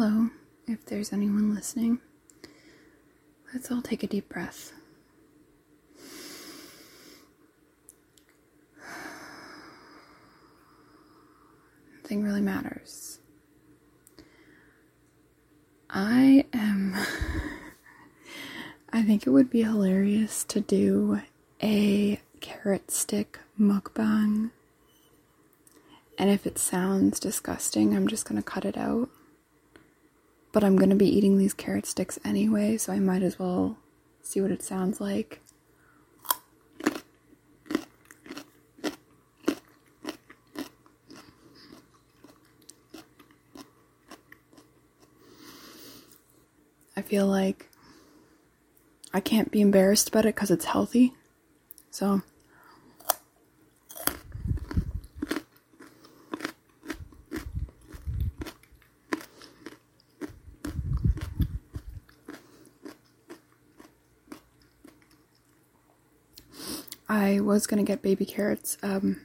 Hello, if there's anyone listening. Let's all take a deep breath. Nothing really matters. I am. I think it would be hilarious to do a carrot stick mukbang. And if it sounds disgusting, I'm just gonna cut it out. But I'm gonna be eating these carrot sticks anyway, so I might as well see what it sounds like. I feel like I can't be embarrassed about it because it's healthy. So. Was gonna get baby carrots, um,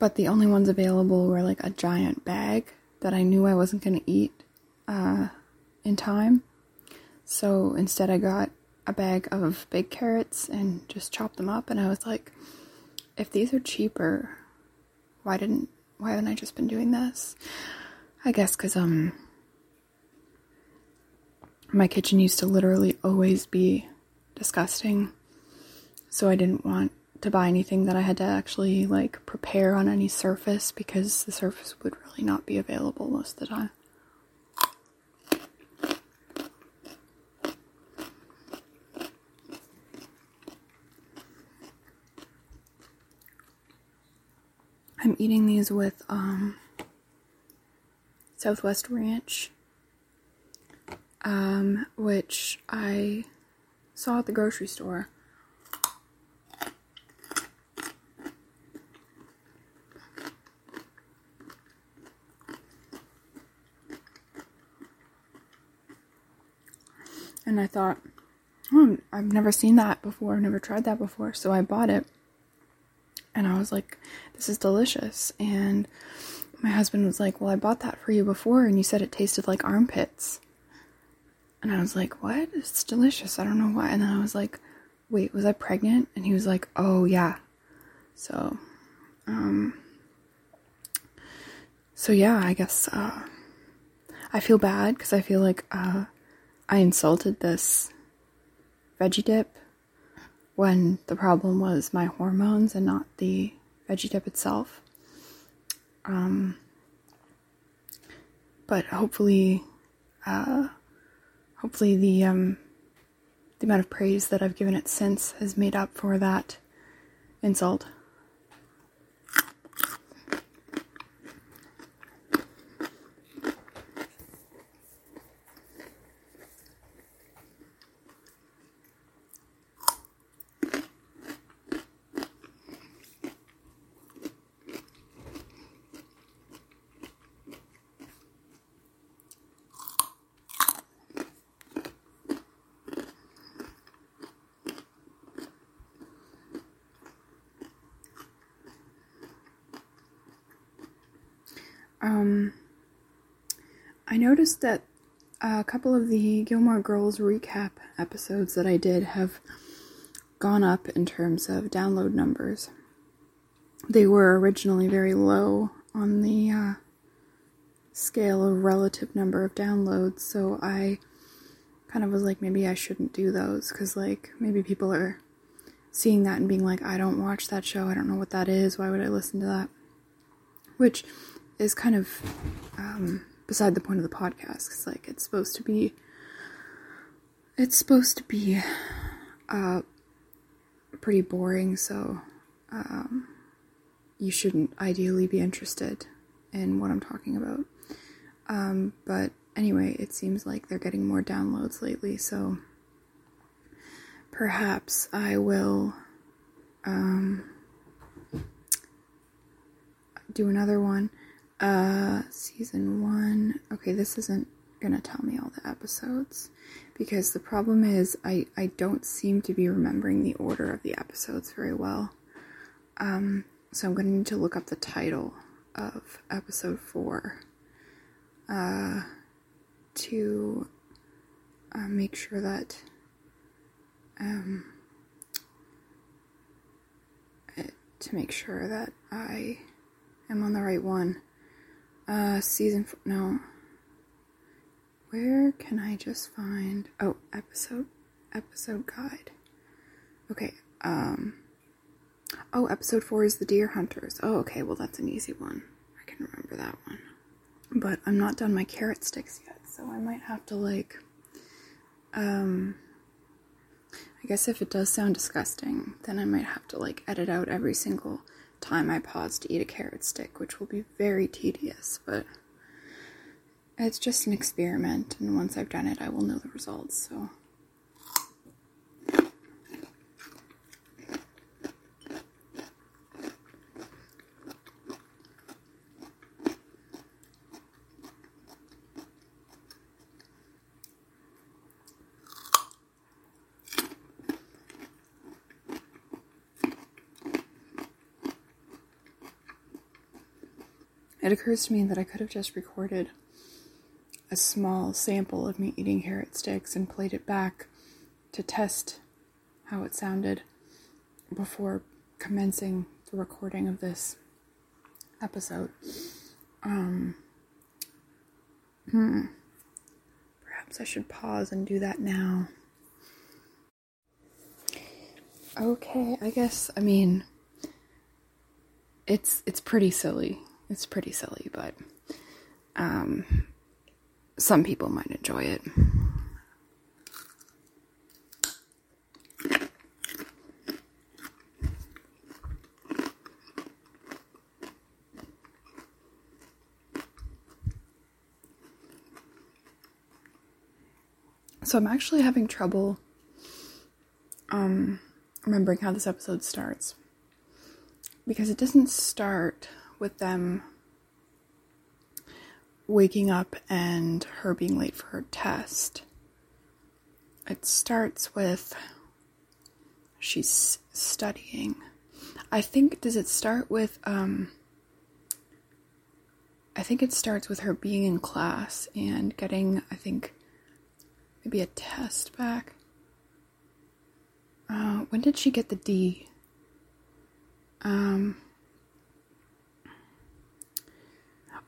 but the only ones available were like a giant bag that I knew I wasn't gonna eat uh, in time. So instead, I got a bag of big carrots and just chopped them up. And I was like, if these are cheaper, why didn't why haven't I just been doing this? I guess because um my kitchen used to literally always be disgusting. So I didn't want to buy anything that I had to actually like prepare on any surface because the surface would really not be available most of the time. I'm eating these with um, Southwest Ranch, um, which I saw at the grocery store. And I thought, oh, I've never seen that before, I've never tried that before, so I bought it. And I was like, this is delicious. And my husband was like, well, I bought that for you before and you said it tasted like armpits. And I was like, what? It's delicious. I don't know why. And then I was like, wait, was I pregnant? And he was like, oh, yeah. So, um, so yeah, I guess, uh, I feel bad because I feel like, uh, I insulted this veggie dip when the problem was my hormones and not the veggie dip itself. Um, but hopefully, uh, hopefully the um, the amount of praise that I've given it since has made up for that insult. Um, I noticed that a couple of the Gilmore Girls recap episodes that I did have gone up in terms of download numbers. They were originally very low on the uh, scale of relative number of downloads, so I kind of was like, maybe I shouldn't do those because, like, maybe people are seeing that and being like, I don't watch that show, I don't know what that is, why would I listen to that? Which is kind of um, beside the point of the podcast because like it's supposed to be it's supposed to be uh, pretty boring so um, you shouldn't ideally be interested in what i'm talking about. Um, but anyway it seems like they're getting more downloads lately so perhaps i will um, do another one uh, season one. Okay, this isn't gonna tell me all the episodes because the problem is I I don't seem to be remembering the order of the episodes very well. Um, so I'm gonna need to look up the title of episode four. uh, to uh, make sure that um, to make sure that I am on the right one. Uh, season four. no. Where can I just find? Oh, episode episode guide. Okay. Um. Oh, episode four is the Deer Hunters. Oh, okay. Well, that's an easy one. I can remember that one. But I'm not done my carrot sticks yet, so I might have to like. Um. I guess if it does sound disgusting, then I might have to like edit out every single time I pause to eat a carrot stick, which will be very tedious, but it's just an experiment, and once I've done it, I will know the results, so. Occurs to me that I could have just recorded a small sample of me eating carrot sticks and played it back to test how it sounded before commencing the recording of this episode. Um, hmm. Perhaps I should pause and do that now. Okay, I guess I mean it's it's pretty silly it's pretty silly, but um, some people might enjoy it. So I'm actually having trouble um, remembering how this episode starts because it doesn't start with them waking up and her being late for her test. It starts with she's studying. I think does it start with um I think it starts with her being in class and getting I think maybe a test back. Uh, when did she get the D? Um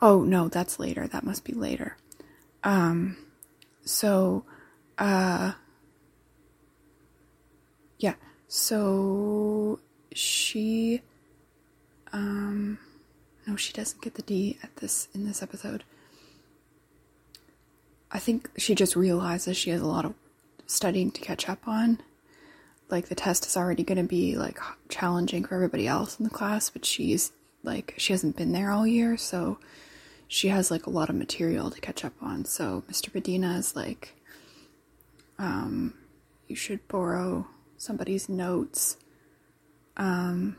Oh no, that's later. That must be later. Um, so, uh, yeah. So she, um, no, she doesn't get the D at this in this episode. I think she just realizes she has a lot of studying to catch up on. Like the test is already going to be like challenging for everybody else in the class, but she's like she hasn't been there all year, so she has like a lot of material to catch up on. So Mr. Medina is like, um, you should borrow somebody's notes. Um,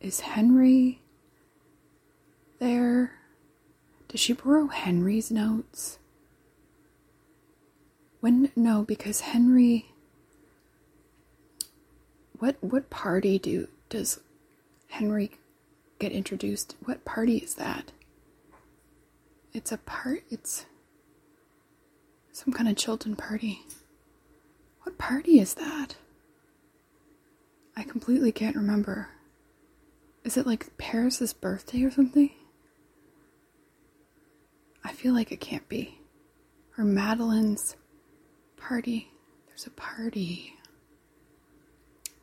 is Henry there? Does she borrow Henry's notes? When no, because Henry what what party do does Henry get introduced. What party is that? It's a part, it's some kind of Chilton party. What party is that? I completely can't remember. Is it like Paris's birthday or something? I feel like it can't be. Or Madeline's party. There's a party.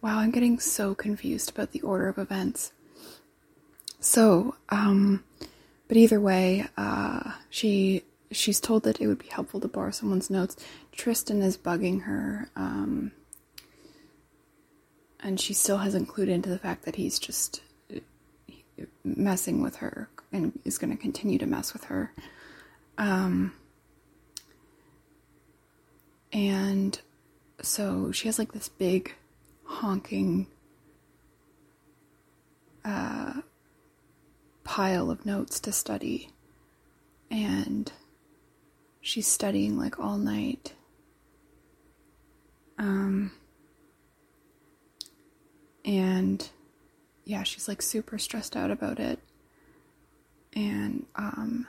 Wow, I'm getting so confused about the order of events. So, um, but either way, uh, she she's told that it would be helpful to borrow someone's notes. Tristan is bugging her, um, and she still hasn't clued into the fact that he's just messing with her and is going to continue to mess with her. Um, and so she has like this big honking uh, pile of notes to study. And she's studying like all night. Um, and yeah, she's like super stressed out about it. and um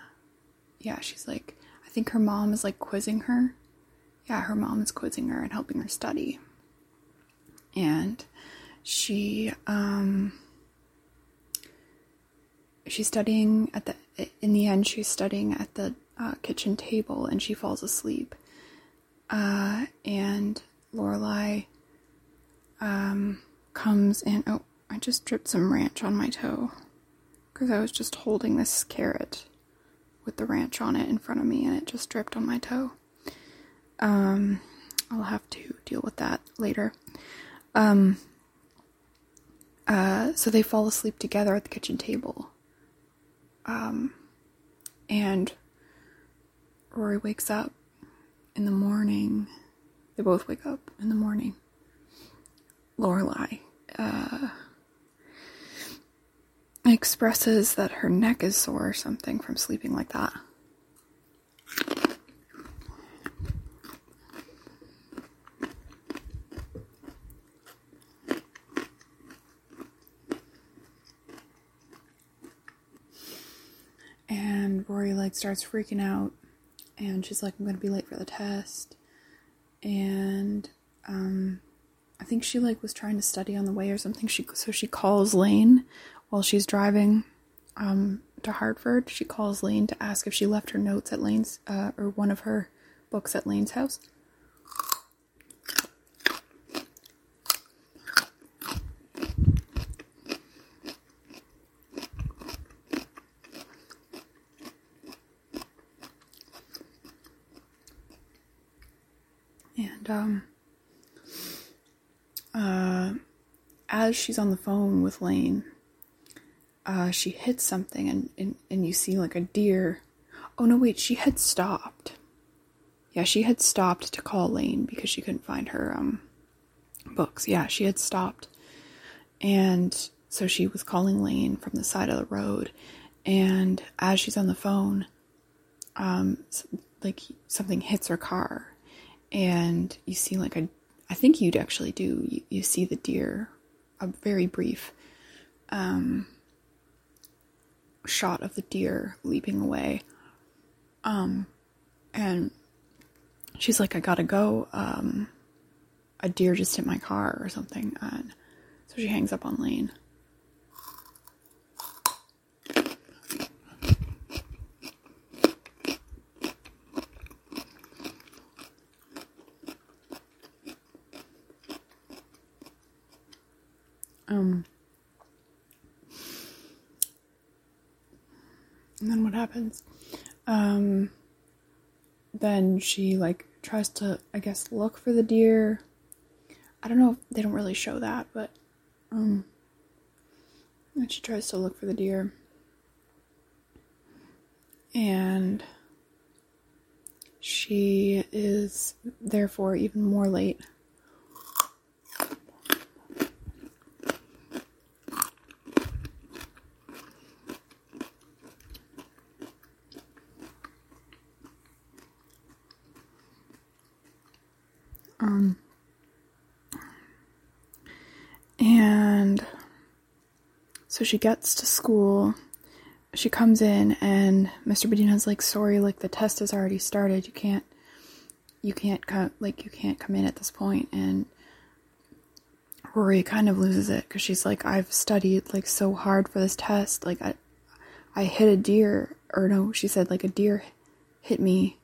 yeah, she's like I think her mom is like quizzing her. Yeah, her mom is quizzing her and helping her study. And she um she's studying at the in the end she's studying at the uh, kitchen table and she falls asleep. Uh, and lorelai um, comes in oh i just dripped some ranch on my toe because i was just holding this carrot with the ranch on it in front of me and it just dripped on my toe. Um, i'll have to deal with that later. Um, uh, so they fall asleep together at the kitchen table um, and Rory wakes up in the morning. They both wake up in the morning. Lorelai uh, expresses that her neck is sore or something from sleeping like that. and Rory like starts freaking out and she's like I'm to be late for the test. And um I think she like was trying to study on the way or something. She so she calls Lane while she's driving um to Hartford. She calls Lane to ask if she left her notes at Lane's uh, or one of her books at Lane's house and um uh as she's on the phone with Lane uh she hits something and and, and you see like a deer. Oh no wait she had stopped. Yeah she had stopped to call Lane because she couldn't find her um books. Yeah she had stopped. And so she was calling Lane from the side of the road. And as she's on the phone um like something hits her car and you see like a i think you'd actually do you, you see the deer a very brief um, shot of the deer leaping away. Um, and she's like i gotta go um, a deer just hit my car or something. And so she hangs up on lane Um, and then what happens? Um, then she like tries to, I guess, look for the deer. I don't know if they don't really show that, but um, and she tries to look for the deer, and she is therefore even more late. Um, and so she gets to school. She comes in, and Mr. Medina's like, "Sorry, like the test has already started. You can't, you can't come, like you can't come in at this point." And Rory kind of loses it because she's like, "I've studied like so hard for this test. Like I, I hit a deer, or no, she said like a deer hit me.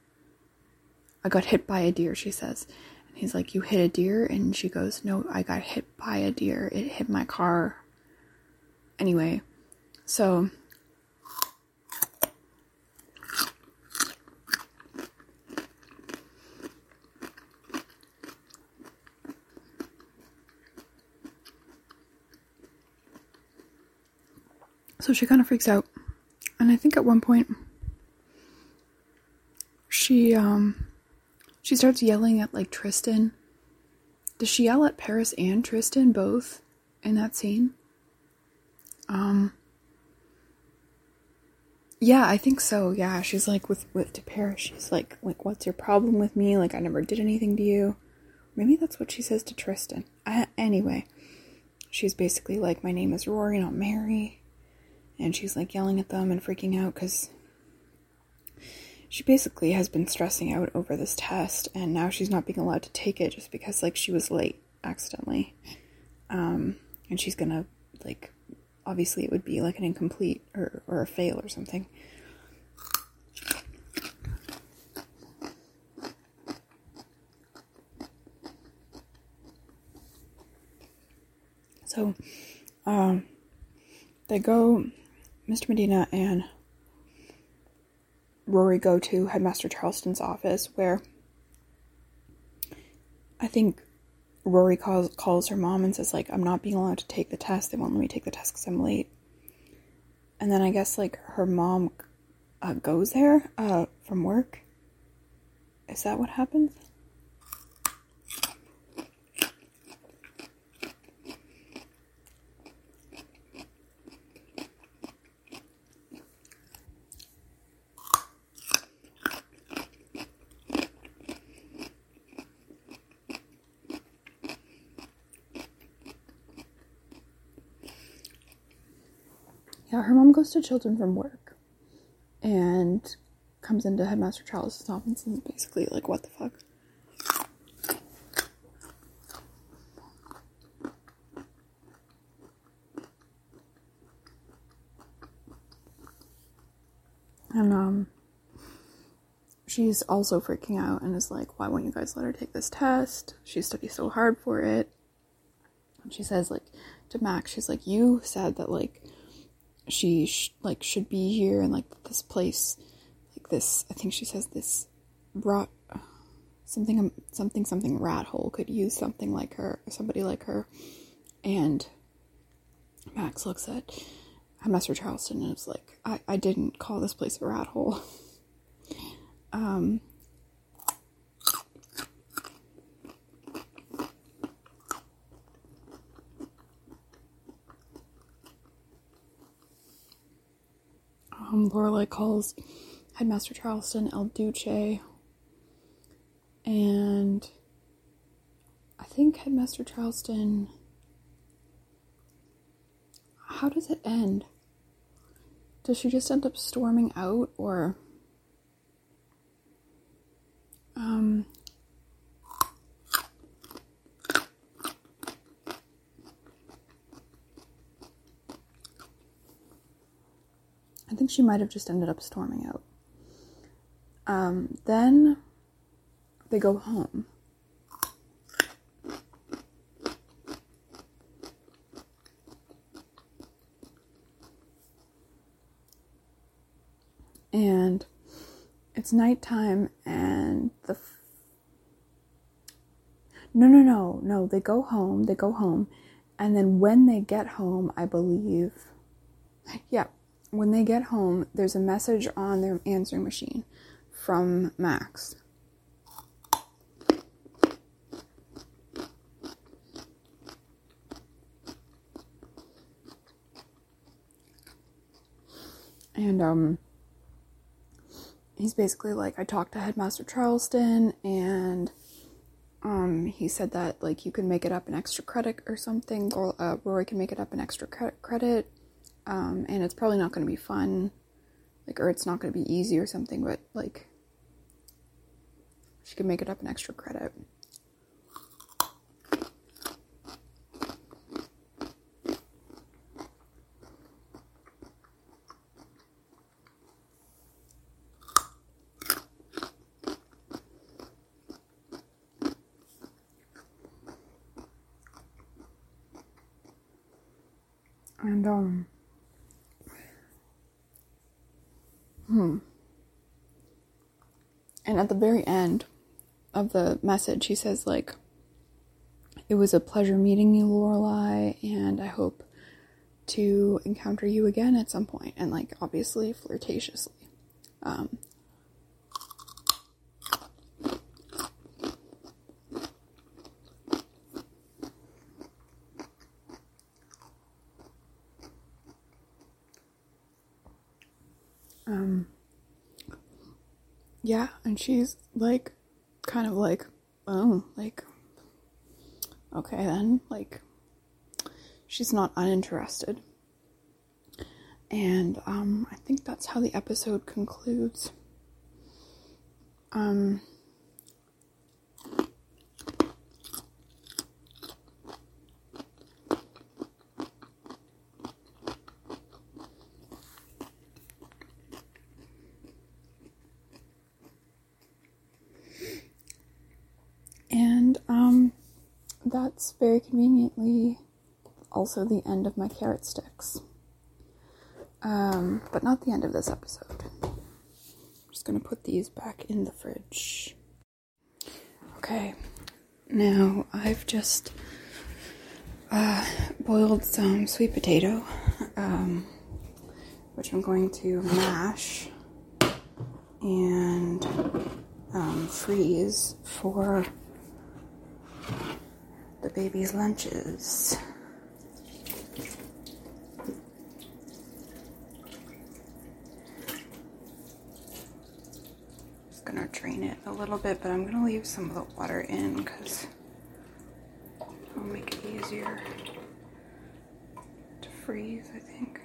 I got hit by a deer." She says, And He's like, You hit a deer? And she goes, No, I got hit by a deer. It hit my car. Anyway, so. So she kind of freaks out. And I think at one point, she, um, she starts yelling at like Tristan. Does she yell at Paris and Tristan both in that scene? Um Yeah, I think so. Yeah, she's like with with to Paris. She's like like what's your problem with me? Like I never did anything to you. Maybe that's what she says to Tristan. I, anyway, she's basically like my name is Rory, not Mary. and she's like yelling at them and freaking out because she basically has been stressing out over this test and now she's not being allowed to take it just because like she was late accidentally um and she's gonna like obviously it would be like an incomplete or, or a fail or something. So um they go mr medina and Rory go to Headmaster Charleston's office where I think Rory calls calls her mom and says like I'm not being allowed to take the test. They won't let me take the test because I'm late. And then I guess like her mom uh, goes there uh, from work. Is that what happens? Yeah, her mom goes to Chilton from work and comes into Headmaster Charles' office and is basically like, what the fuck? And um she's also freaking out and is like, why won't you guys let her take this test? She studied so hard for it. And she says like to Max, she's like, you said that like she sh- like should be here and like this place like this i think she says this brought something something something rat hole could use something like her somebody like her. And max looks at master charleston and is like i i didn't call this place a rat hole. Um um, Lorelai calls Headmaster Charleston El Duce, and I think Headmaster Charleston. How does it end? Does she just end up storming out, or um? I think she might have just ended up storming out. Um, then they go home. And it's nighttime, and the. F- no, no, no, no. They go home. They go home. And then when they get home, I believe. Yeah, when they get home, there's a message on their answering machine from Max. And um he's basically like I talked to Headmaster Charleston and um he said that like you can make it up an extra credit or something or uh, Rory can make it up an extra credit um, and it's probably not going to be fun, like, or it's not going to be easy or something, but like, she can make it up an extra credit. And um Hmm. And at the very end of the message, he says, like, it was a pleasure meeting you, Lorelai, and I hope to encounter you again at some point. And, like, obviously, flirtatiously. Um, yeah, and she's like, kind of like, oh, like, okay then, like, she's not uninterested. And um, I think that's how the episode concludes. Um, and um, that's very conveniently also the end of my carrot sticks. Um, but not the end of this episode. I'm just gonna put these back in the fridge. Okay, now I've just uh, boiled some sweet potato, um, which I'm going to mash and um, freeze for baby's lunches. Just gonna drain it a little bit, but I'm gonna leave some of the water in because it'll make it easier to freeze, I think.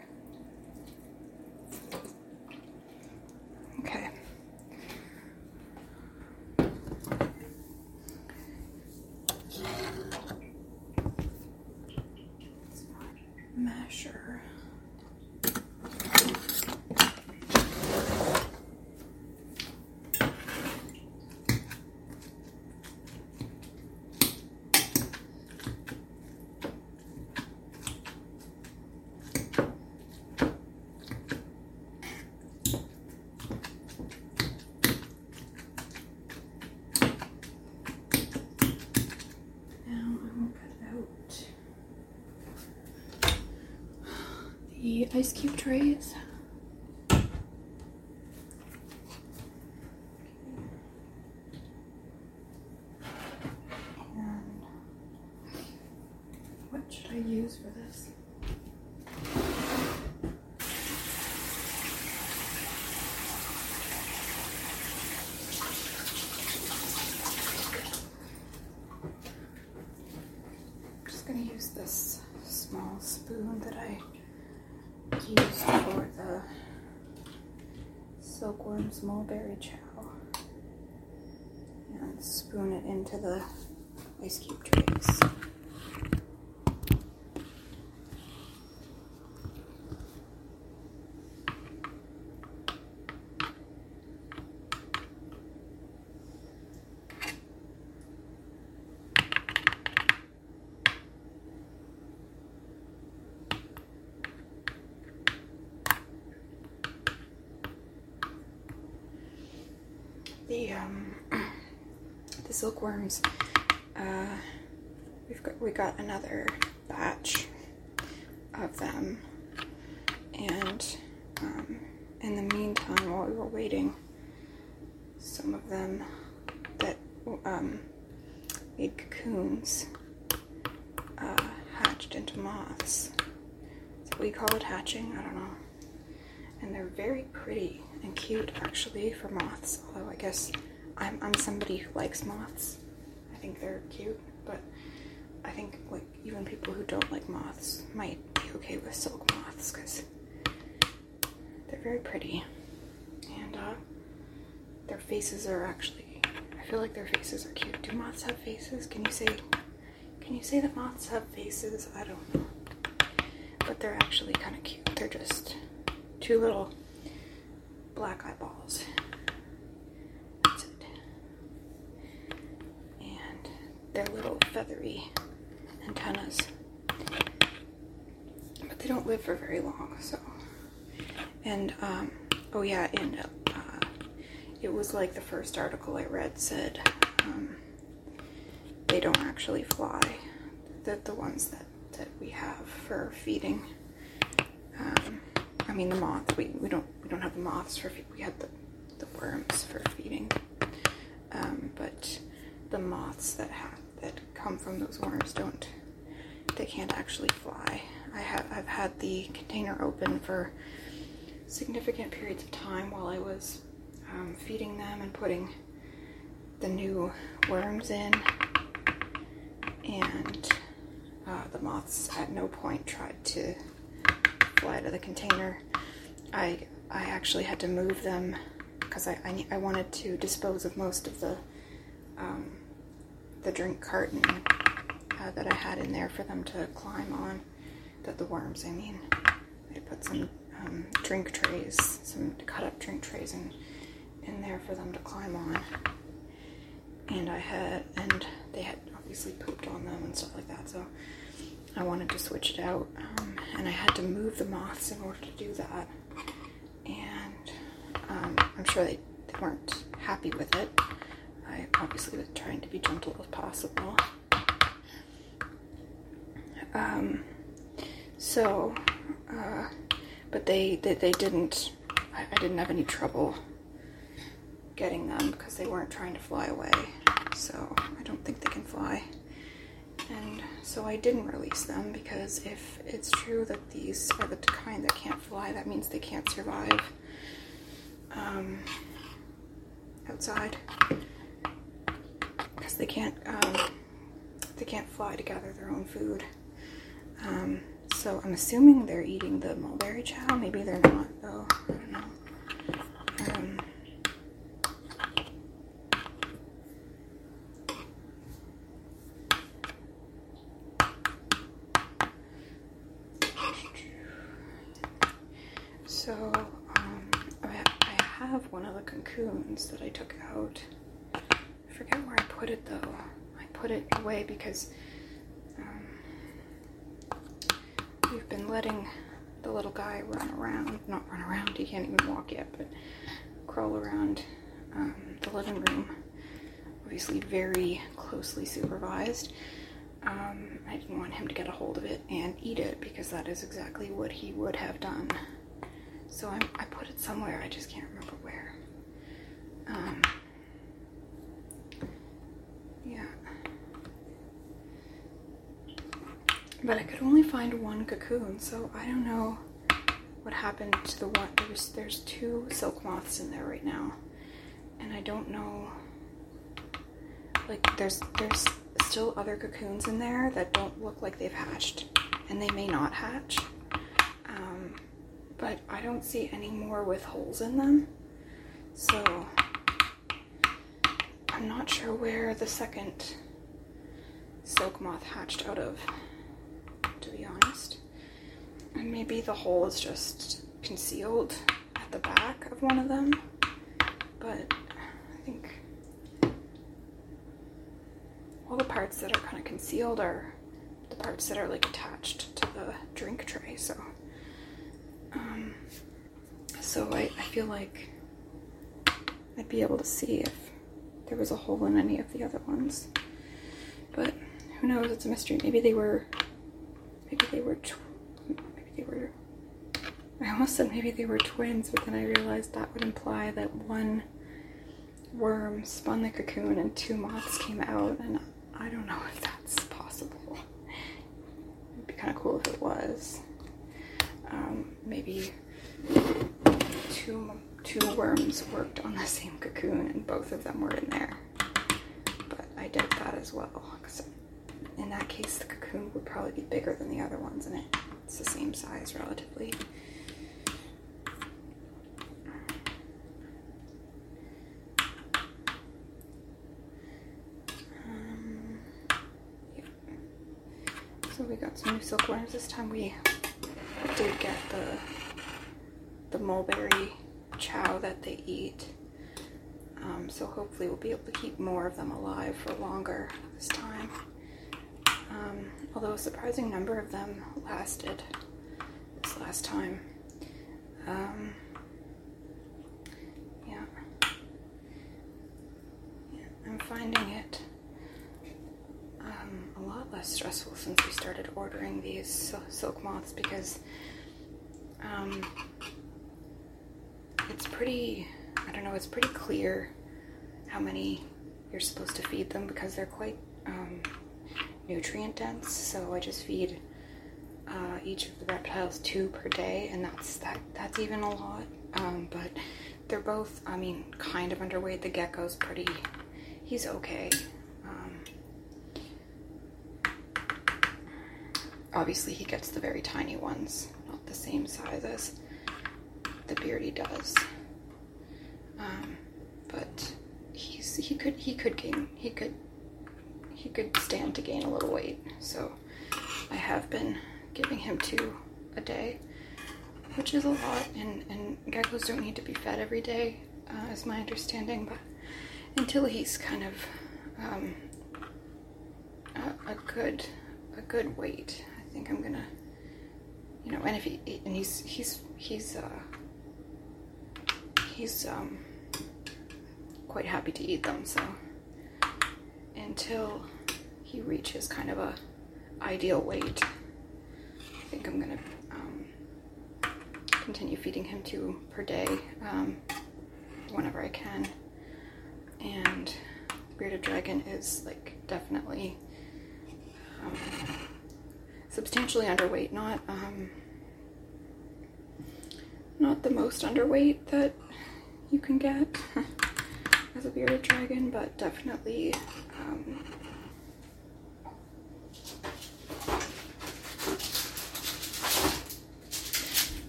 Okay. Masher. Now I will cut out the ice cube trays. And what should I use for this? I'm just gonna use this small spoon that I used for the silkworm's mulberry chow and spoon it into the ice cube trays. the um the silkworms. Uh we've got we got another batch of them. And um in the meantime while we were waiting some of them that um made cocoons uh hatched into moths. What you call it hatching i don't know. And they're very pretty and cute actually for moths. Although I guess I'm I'm somebody who likes moths. I think they're cute, but I think like even people who don't like moths might be okay with silk moths because they're very pretty and uh, their faces are actually. I feel like their faces are cute. Do moths have faces? Can you say? Can you say that moths have faces? I don't know, but they're actually kind of cute. They're just two little black eyeballs. That's it. And their little feathery antennas. But they don't live for very long, so. And, um, oh yeah, and uh, it was like the first article I read said um, they don't actually fly. The, the ones that, that we have for feeding. Um, I mean the moth. We, we don't we don't have the moths for fe- we had the the worms for feeding, um, but the moths that have that come from those worms don't they can't actually fly. I have I've had the container open for significant periods of time while I was um, feeding them and putting the new worms in, and uh, the moths at no point tried to fly to the container. I I actually had to move them because I, I, I wanted to dispose of most of the um, the drink carton uh, that I had in there for them to climb on. That the worms, I mean. I put some um, drink trays, some cut up drink trays in in there for them to climb on. And I had, and they had obviously pooped on them and stuff like that. So I wanted to switch it out, um, and I had to move the moths in order to do that. And um, I'm sure they, they weren't happy with it. I obviously was trying to be gentle as possible. Um, so, uh, but they, they, they didn't, I, I didn't have any trouble getting them because they weren't trying to fly away. So I don't think they can fly. And so I didn't release them because if it's true that these are the kind that can't fly, that means they can't survive um, outside because they can't um, they can't fly to gather their own food. Um, so I'm assuming they're eating the mulberry chow. Maybe they're not, though. I don't know. Um, so um, I, I have one of the cocoons that I took out. I forget where I put it though. I put it away because we've been letting the little guy run around, not run around, he can't even walk yet, but crawl around um, the living room. Obviously, very closely supervised. Um, I didn't want him to get a hold of it and eat it because that is exactly what he would have done. So I, I put it somewhere, I just can't remember where. Um, But I could only find one cocoon, so I don't know happened to the one. There's there's two silk moths in there right now, and I don't know. Like there's there's still other cocoons in there that don't look like they've hatched, and they may not hatch. Um, but I don't see any more with holes in them, so I'm not sure where the second silk moth hatched out of to be honest. And maybe the hole is just concealed at the back of one of them, but I think all the parts that are kind of concealed are the parts that are like attached to the drink tray. So, um, so I, I feel like I'd be able to see if there was a hole in any of the other ones. But who knows? It's a mystery. Maybe they were maybe they were maybe they were I almost said maybe they were twins, but then I realized that would imply that one worm spun the cocoon and two moths came out, and I don't know if that's possible. It'd be kind of cool if it was. Um, maybe two two worms worked on the same cocoon, and both of them were in there. But I did that as well in that case, the cocoon would probably be bigger than the other ones, and it's the same size relatively. Um. So we got some new silkworms this time. We did get the the mulberry chow that they eat. Um, so hopefully we'll be able to keep more of them alive for longer this time although a surprising number of them lasted this last time. Um, yeah. yeah. I'm finding it um, a lot less stressful since we started ordering these silk moths because um, it's pretty, I don't know, it's pretty clear how many you're supposed to feed them because they're quite um, nutrient dense, so I just feed uh, each of the reptiles two per day, and that's that. That's even a lot. Um, but they're both, I mean, kind of underweight. The gecko's pretty. He's okay. Um, obviously, he gets the very tiny ones, not the same size as the beardy does. Um, but he's he could he could gain he could he could stand to gain a little weight. So I have been giving him two a day, which is a lot. And and geckos don't need to be fed every day, uh, is my understanding. But until he's kind of um, a, a good a good weight, I think I'm gonna you know. And if he and he's he's he's uh, he's um, quite happy to eat them. So until he reaches kind of a ideal weight, I think I'm gonna um, continue feeding him two per day um, whenever I can. And bearded dragon is like definitely um, substantially underweight, not um, not the most underweight that you can get as a bearded dragon, but definitely um,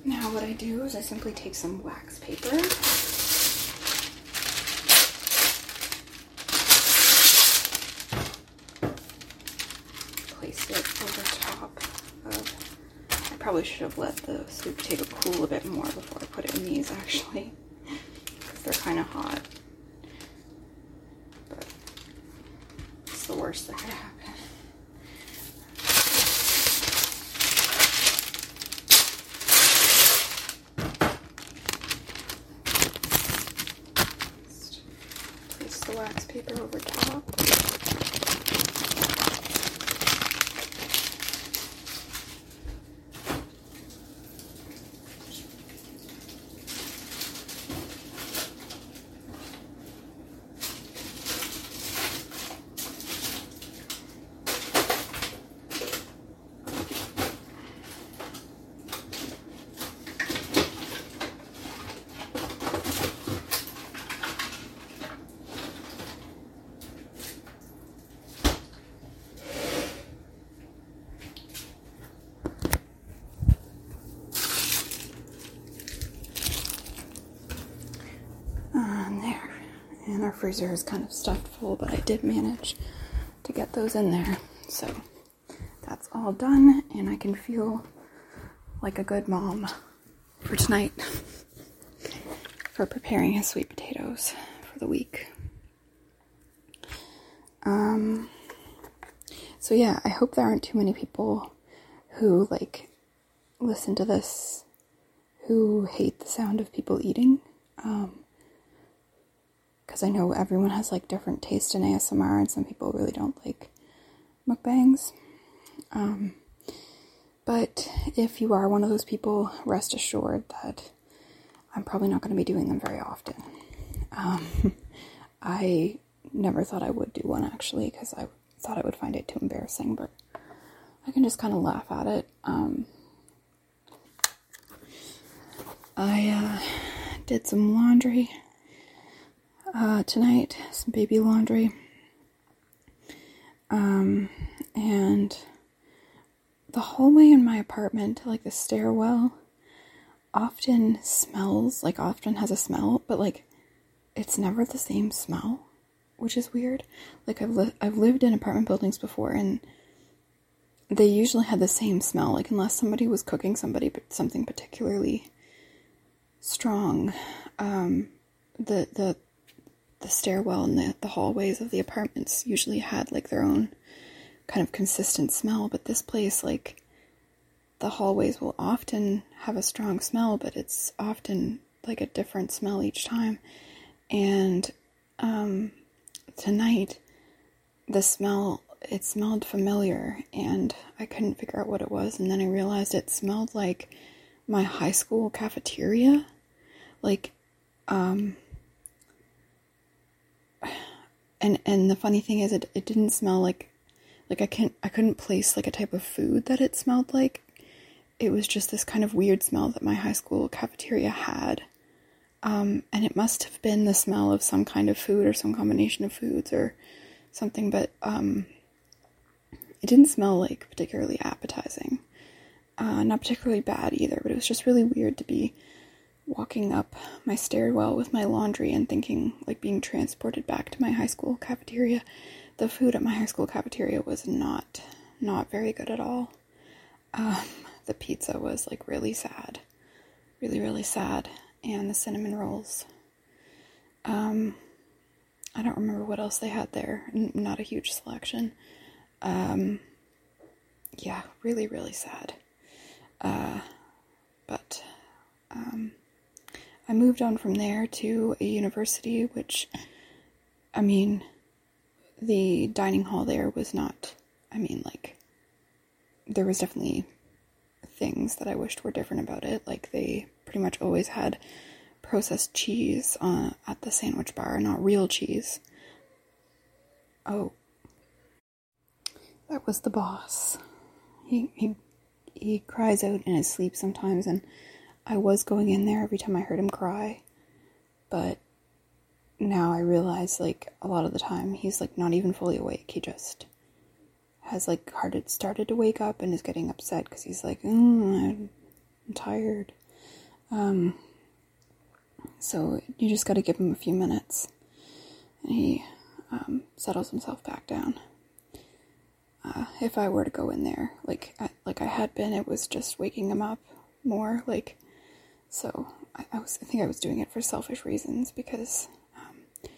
now what I do is I simply take some wax paper place it over top of. I probably should have let the sweet potato cool a bit more before I put it in these actually, because they're kind of hot. But it's the worst that could happen. Just place the wax paper over top. on there. And our freezer is kind of stuffed full, but I did manage to get those in there. So that's all done, and I can feel like a good mom for tonight for preparing his sweet potatoes for the week. Um, so yeah, I hope there aren't too many people who like listen to this who hate the sound of people eating. Um, because I know everyone has like different taste in ASMR, and some people really don't like mukbangs. Um, but if you are one of those people, rest assured that I'm probably not going to be doing them very often. Um, I never thought I would do one actually because I thought I would find it too embarrassing, but I can just kind of laugh at it. Um, I uh, did some laundry uh, tonight, some baby laundry. Um, and the hallway in my apartment, like the stairwell, often smells, like often has a smell, but like it's never the same smell, which is weird. Like I've li- I've lived in apartment buildings before and they usually had the same smell, like unless somebody was cooking somebody but something particularly strong. Um, the the the stairwell and the, the hallways of the apartments usually had like their own kind of consistent smell, but this place, like, the hallways will often have a strong smell, but it's often like a different smell each time. And um, tonight, the smell, it smelled familiar, and I couldn't figure out what it was. And then I realized it smelled like my high school cafeteria. Like, um, and and the funny thing is it, it didn't smell like like I can't I couldn't place like a type of food that it smelled like. It was just this kind of weird smell that my high school cafeteria had. Um, and it must have been the smell of some kind of food or some combination of foods or something, but um, it didn't smell like particularly appetizing. Uh, not particularly bad either, but it was just really weird to be walking up my stairwell with my laundry and thinking like being transported back to my high school cafeteria. The food at my high school cafeteria was not not very good at all. Um, the pizza was like really sad, really really sad, and the cinnamon rolls. Um, I don't remember what else they had there. N- not a huge selection. Um, yeah, really really sad. Uh, but um, I moved on from there to a university, which, I mean, the dining hall there was not, I mean, like, there was definitely things that I wished were different about it. Like, they pretty much always had processed cheese uh, at the sandwich bar, not real cheese. Oh, that was the boss. He, he, he cries out in his sleep sometimes, and I was going in there every time I heard him cry, but now I realize like a lot of the time he's like not even fully awake. He just has like started started to wake up and is getting upset because he's like, mm, I'm tired. Um, so you just got to give him a few minutes, and he um, settles himself back down. Uh, if I were to go in there, like like I had been, it was just waking him up more. Like so I, I, was I think I was doing it for selfish reasons because um,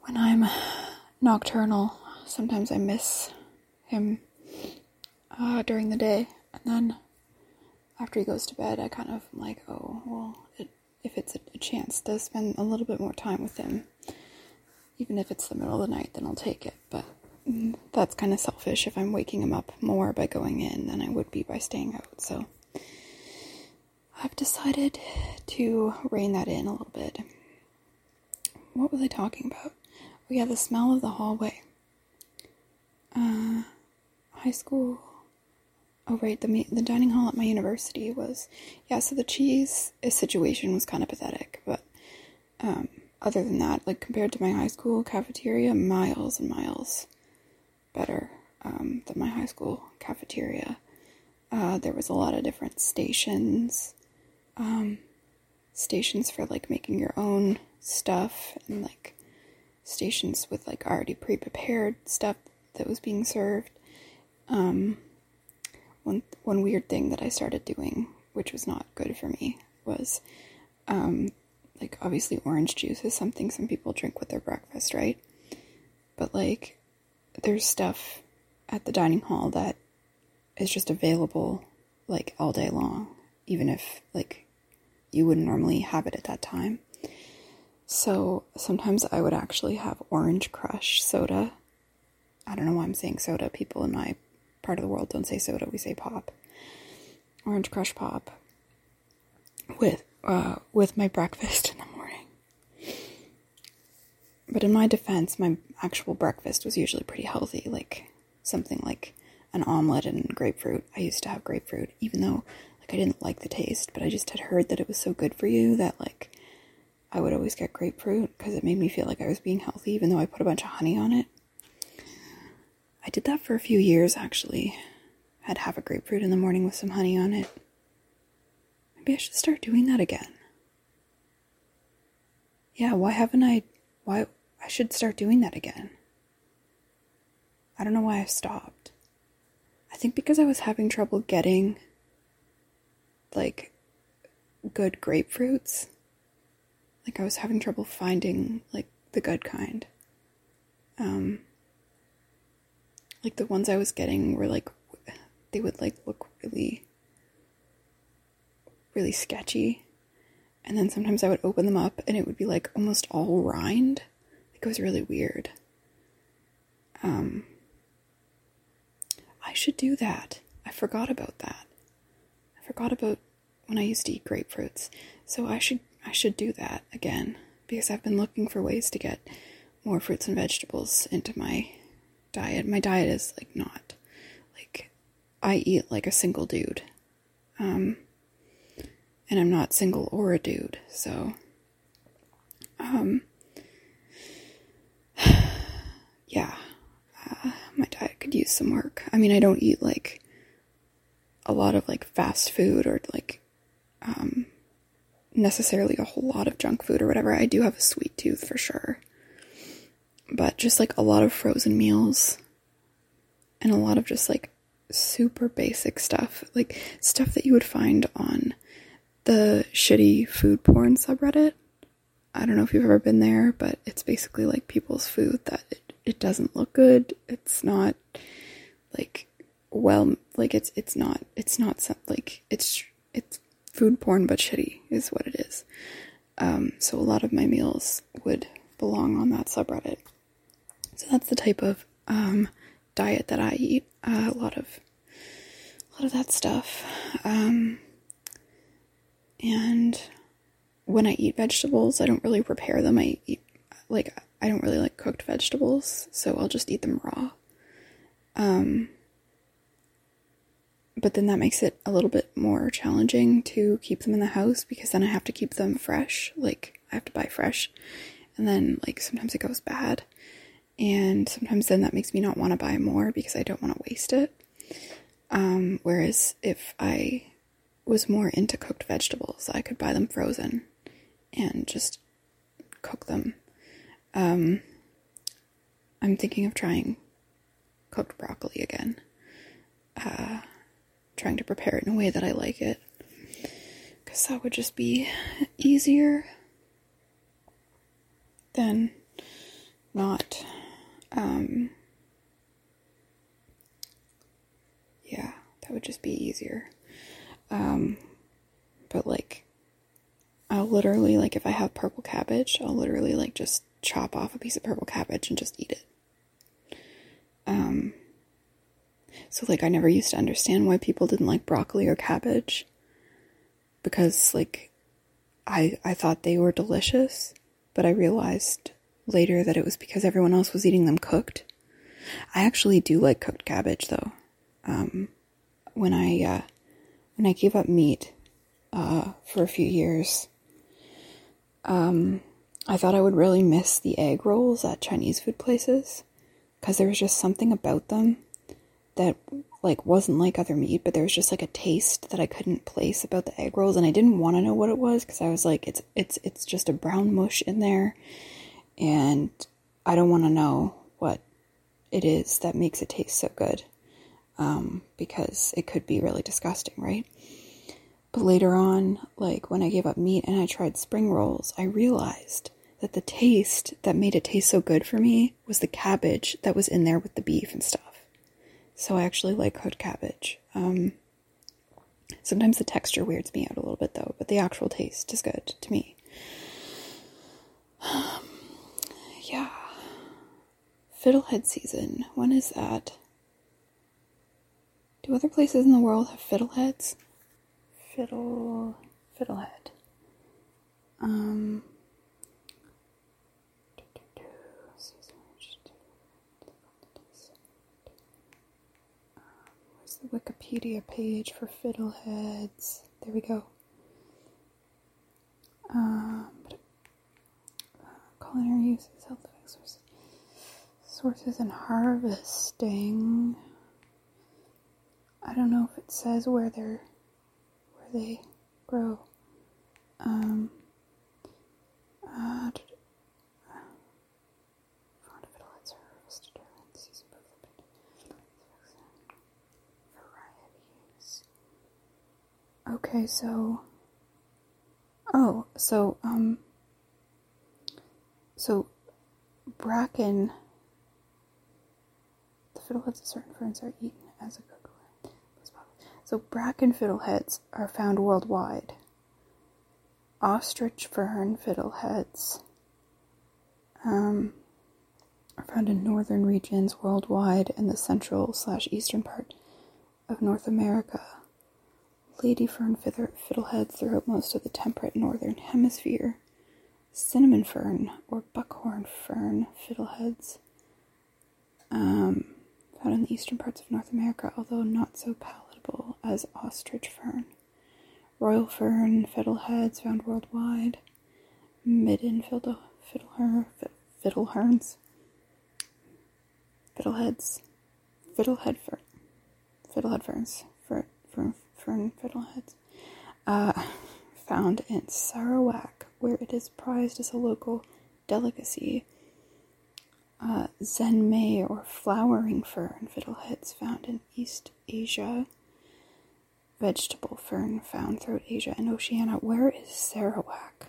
when I'm nocturnal, sometimes I miss him uh, during the day, and then after he goes to bed, I kind of am like, oh well, it, if it's a, a chance to spend a little bit more time with him, even if it's the middle of the night, then I'll take it. But mm, that's kind of selfish if I'm waking him up more by going in than I would be by staying out. So I've decided to rein that in a little bit. What was I talking about? Oh, yeah, the smell of the hallway. Uh, high school. Oh, right, the, the dining hall at my university was. Yeah, so the cheese situation was kind of pathetic, but um, other than that, like compared to my high school cafeteria, miles and miles better um, than my high school cafeteria. Uh, there was a lot of different stations um, stations for like making your own stuff and like stations with like already pre-prepared stuff that was being served. Um, one one weird thing that I started doing, which was not good for me, was um, like obviously orange juice is something some people drink with their breakfast, right? But like there's stuff at the dining hall that is just available like all day long, even if like you wouldn't normally have it at that time. So sometimes I would actually have Orange Crush soda. I don't know why I'm saying soda. People in my part of the world don't say soda, we say pop. Orange Crush pop with uh, with my breakfast in the morning. But in my defense, my actual breakfast was usually pretty healthy, like something like an omelet and grapefruit. I used to have grapefruit, even though like I didn't like the taste, but I just had heard that it was so good for you that like I would always get grapefruit because it made me feel like I was being healthy even though I put a bunch of honey on it. I did that for a few years actually. I'd have a grapefruit in the morning with some honey on it. Maybe I should start doing that again. Yeah, why haven't I why I should start doing that again. I don't know why I stopped. I think because I was having trouble getting like good grapefruits. Like I was having trouble finding like the good kind. Um like the ones I was getting were like they would like look really really sketchy. And then sometimes I would open them up and it would be like almost all rind. Like it was really weird. Um I should do that. I forgot about that. I forgot about when I used to eat grapefruits. So I should I should do that again because I've been looking for ways to get more fruits and vegetables into my diet. My diet is like not like I eat like a single dude. Um and I'm not single or a dude. So um yeah. Uh, my diet could use some work. I mean, I don't eat like a lot of like fast food or like um, necessarily a whole lot of junk food or whatever. I do have a sweet tooth for sure. But just like a lot of frozen meals and a lot of just like super basic stuff, like stuff that you would find on the shitty food porn subreddit. I don't know if you've ever been there, but it's basically like people's food that it, it doesn't look good. It's not like well like it's it's not it's not like it's it's food porn but shitty is what it is. Um, so a lot of my meals would belong on that subreddit. So that's the type of um, diet that I eat. Uh, a lot of a lot of that stuff. Um, and when I eat vegetables, I don't really prepare them. I eat like I don't really like cooked vegetables, so I'll just eat them raw. Um, but then that makes it a little bit more challenging to keep them in the house because then I have to keep them fresh. Like I have to buy fresh, and then like sometimes it goes bad, and sometimes then that makes me not want to buy more because I don't want to waste it. Um, whereas if I was more into cooked vegetables, I could buy them frozen and just cook them. Um, I'm thinking of trying cooked broccoli again. Uh, trying to prepare it in a way that I like it. Because that would just be easier than not. Um, yeah, that would just be easier. Um, but like, I'll literally, like, if I have purple cabbage, I'll literally, like, just chop off a piece of purple cabbage and just eat it. Um, so, like, I never used to understand why people didn't like broccoli or cabbage. Because, like, I, I thought they were delicious, but I realized later that it was because everyone else was eating them cooked. I actually do like cooked cabbage, though. Um, when I, uh, when I gave up meat, uh, for a few years, um, I thought I would really miss the egg rolls at Chinese food places because there was just something about them that like wasn't like other meat, but there was just like a taste that I couldn't place about the egg rolls, and I didn't want to know what it was because I was like, it's it's it's just a brown mush in there, and I don't want to know what it is that makes it taste so good, um, because it could be really disgusting, right? But later on, like when I gave up meat and I tried spring rolls, I realized that the taste that made it taste so good for me was the cabbage that was in there with the beef and stuff. So I actually like cooked cabbage. Um, sometimes the texture weirds me out a little bit though, but the actual taste is good to me. Um, yeah. Fiddlehead season. When is that? Do other places in the world have fiddleheads? Fiddle. Fiddlehead. Um. Wikipedia page for fiddleheads. There we go. Um, uh, culinary uses, health effects, sources, sources and harvesting. I don't know if it says where they're where they grow. Um, uh, Okay, so oh, so um so bracken the fiddleheads of certain ferns are eaten as a cook. So bracken fiddleheads are found worldwide. Ostrich fern fiddleheads um, are found in northern regions worldwide and the central slash eastern part of North America lady fern fiddleheads throughout most of the temperate northern hemisphere, cinnamon fern or buckhorn fern fiddleheads, um, found in the eastern parts of North America, although not so palatable as ostrich fern. Royal fern fiddleheads found worldwide. Midin fiddle, fiddleher, fiddleherns, fiddleheads, fiddlehead fern, fiddlehead ferns, fern, fern, fern fiddleheads. Uh, found in Sarawak, where it is prized as a local delicacy. Uh, zenmei, or flowering fern fiddleheads, found in East Asia. Vegetable fern found throughout Asia and Oceania. Where is Sarawak?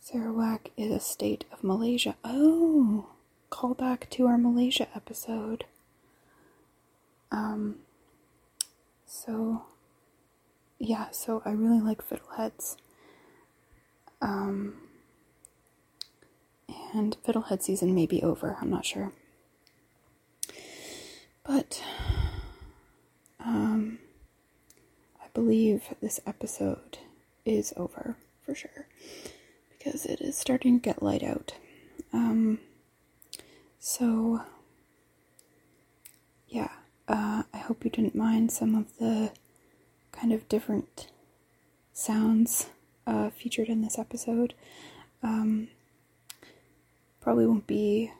Sarawak is a state of Malaysia. Oh, call back to our Malaysia episode. Um, so, yeah, so I really like fiddleheads. Um, and fiddlehead season may be over, I'm not sure. But, um, I believe this episode is over for sure because it is starting to get light out. Um, so, yeah, uh, I hope you didn't mind some of the kind of different sounds uh, featured in this episode. Um, probably won't be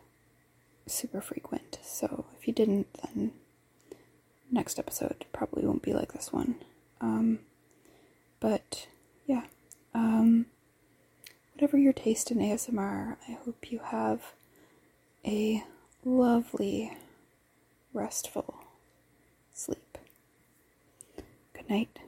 super frequent, so if you didn't, then next episode probably won't be like this one. Um, but yeah, um, whatever your taste in ASMR, I hope you have a lovely, restful sleep. Good night.